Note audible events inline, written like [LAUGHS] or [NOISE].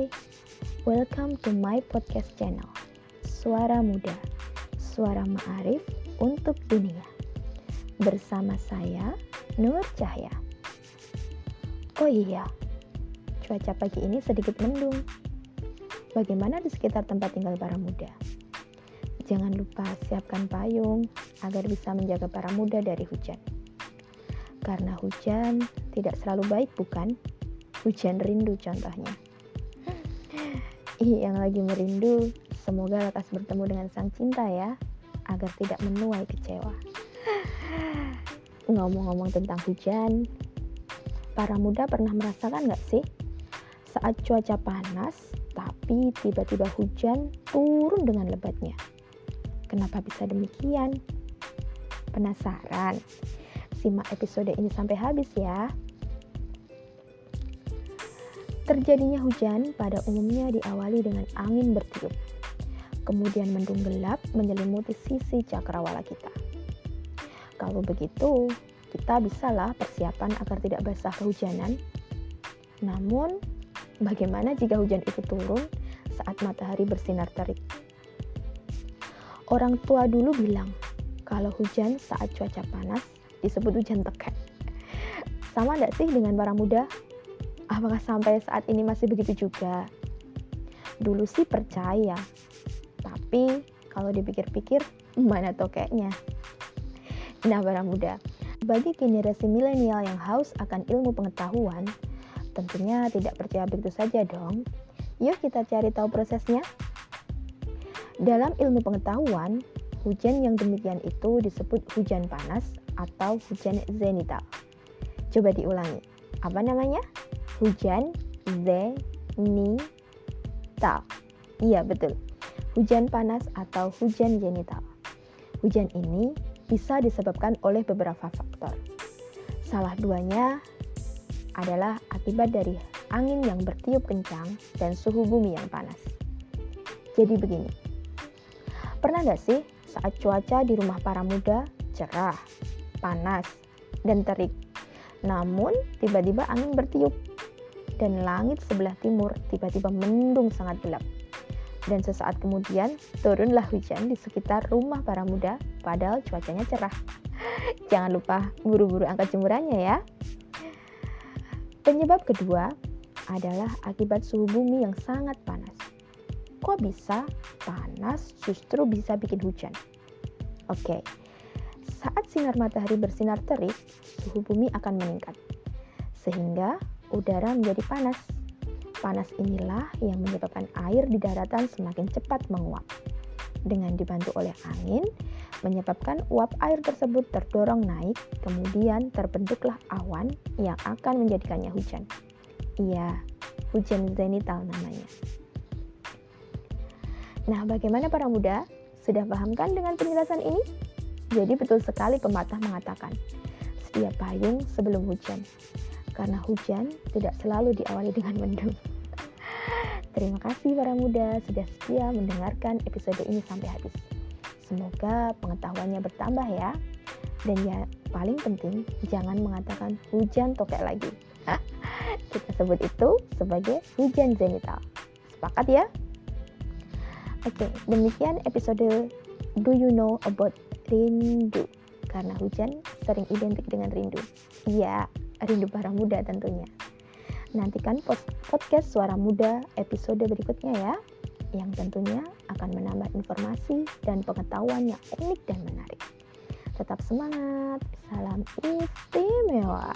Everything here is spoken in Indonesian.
Hai, welcome to my podcast channel Suara Muda, Suara Ma'arif untuk Dunia Bersama saya, Nur Cahya Oh iya, cuaca pagi ini sedikit mendung Bagaimana di sekitar tempat tinggal para muda? Jangan lupa siapkan payung agar bisa menjaga para muda dari hujan karena hujan tidak selalu baik bukan? Hujan rindu contohnya. Yang lagi merindu, semoga lekas bertemu dengan sang cinta ya, agar tidak menuai kecewa. Ngomong-ngomong tentang hujan, para muda pernah merasakan gak sih? Saat cuaca panas, tapi tiba-tiba hujan turun dengan lebatnya. Kenapa bisa demikian? Penasaran? Simak episode ini sampai habis ya. Terjadinya hujan pada umumnya diawali dengan angin bertiup. Kemudian mendung gelap menyelimuti sisi cakrawala kita. Kalau begitu, kita bisalah persiapan agar tidak basah kehujanan. Namun, bagaimana jika hujan itu turun saat matahari bersinar terik? Orang tua dulu bilang, kalau hujan saat cuaca panas disebut hujan teket. Sama tidak sih dengan para muda? Apakah sampai saat ini masih begitu juga? Dulu sih percaya, tapi kalau dipikir-pikir, [LAUGHS] mana tokeknya? Nah, para muda, bagi generasi milenial yang haus akan ilmu pengetahuan, tentunya tidak percaya begitu saja dong. Yuk kita cari tahu prosesnya. Dalam ilmu pengetahuan, hujan yang demikian itu disebut hujan panas atau hujan zenital. Coba diulangi. Apa namanya? Hujan zenital. Iya, betul. Hujan panas atau hujan genital. Hujan ini bisa disebabkan oleh beberapa faktor. Salah duanya adalah akibat dari angin yang bertiup kencang dan suhu bumi yang panas. Jadi begini, pernah gak sih saat cuaca di rumah para muda cerah, panas, dan terik. Namun, tiba-tiba angin bertiup dan langit sebelah timur tiba-tiba mendung sangat gelap. Dan sesaat kemudian turunlah hujan di sekitar rumah para muda padahal cuacanya cerah. [LAUGHS] Jangan lupa buru-buru angkat jemurannya ya. Penyebab kedua adalah akibat suhu bumi yang sangat panas. Kok bisa panas justru bisa bikin hujan? Oke, saat sinar matahari bersinar terik, suhu bumi akan meningkat, sehingga udara menjadi panas. Panas inilah yang menyebabkan air di daratan semakin cepat menguap. Dengan dibantu oleh angin, menyebabkan uap air tersebut terdorong naik, kemudian terbentuklah awan yang akan menjadikannya hujan. Iya, hujan zenital namanya. Nah, bagaimana para muda? Sudah pahamkan dengan penjelasan ini? Jadi betul sekali pepatah mengatakan, sedia payung sebelum hujan. Karena hujan tidak selalu diawali dengan mendung. Terima kasih para muda sudah setia mendengarkan episode ini sampai habis. Semoga pengetahuannya bertambah ya. Dan ya paling penting jangan mengatakan hujan tokek lagi. Kita sebut itu sebagai hujan zenital. Sepakat ya? Oke, demikian episode Do You Know About rindu karena hujan sering identik dengan rindu. Iya, rindu para muda tentunya. Nantikan podcast Suara Muda episode berikutnya ya, yang tentunya akan menambah informasi dan pengetahuan yang unik dan menarik. Tetap semangat, salam istimewa.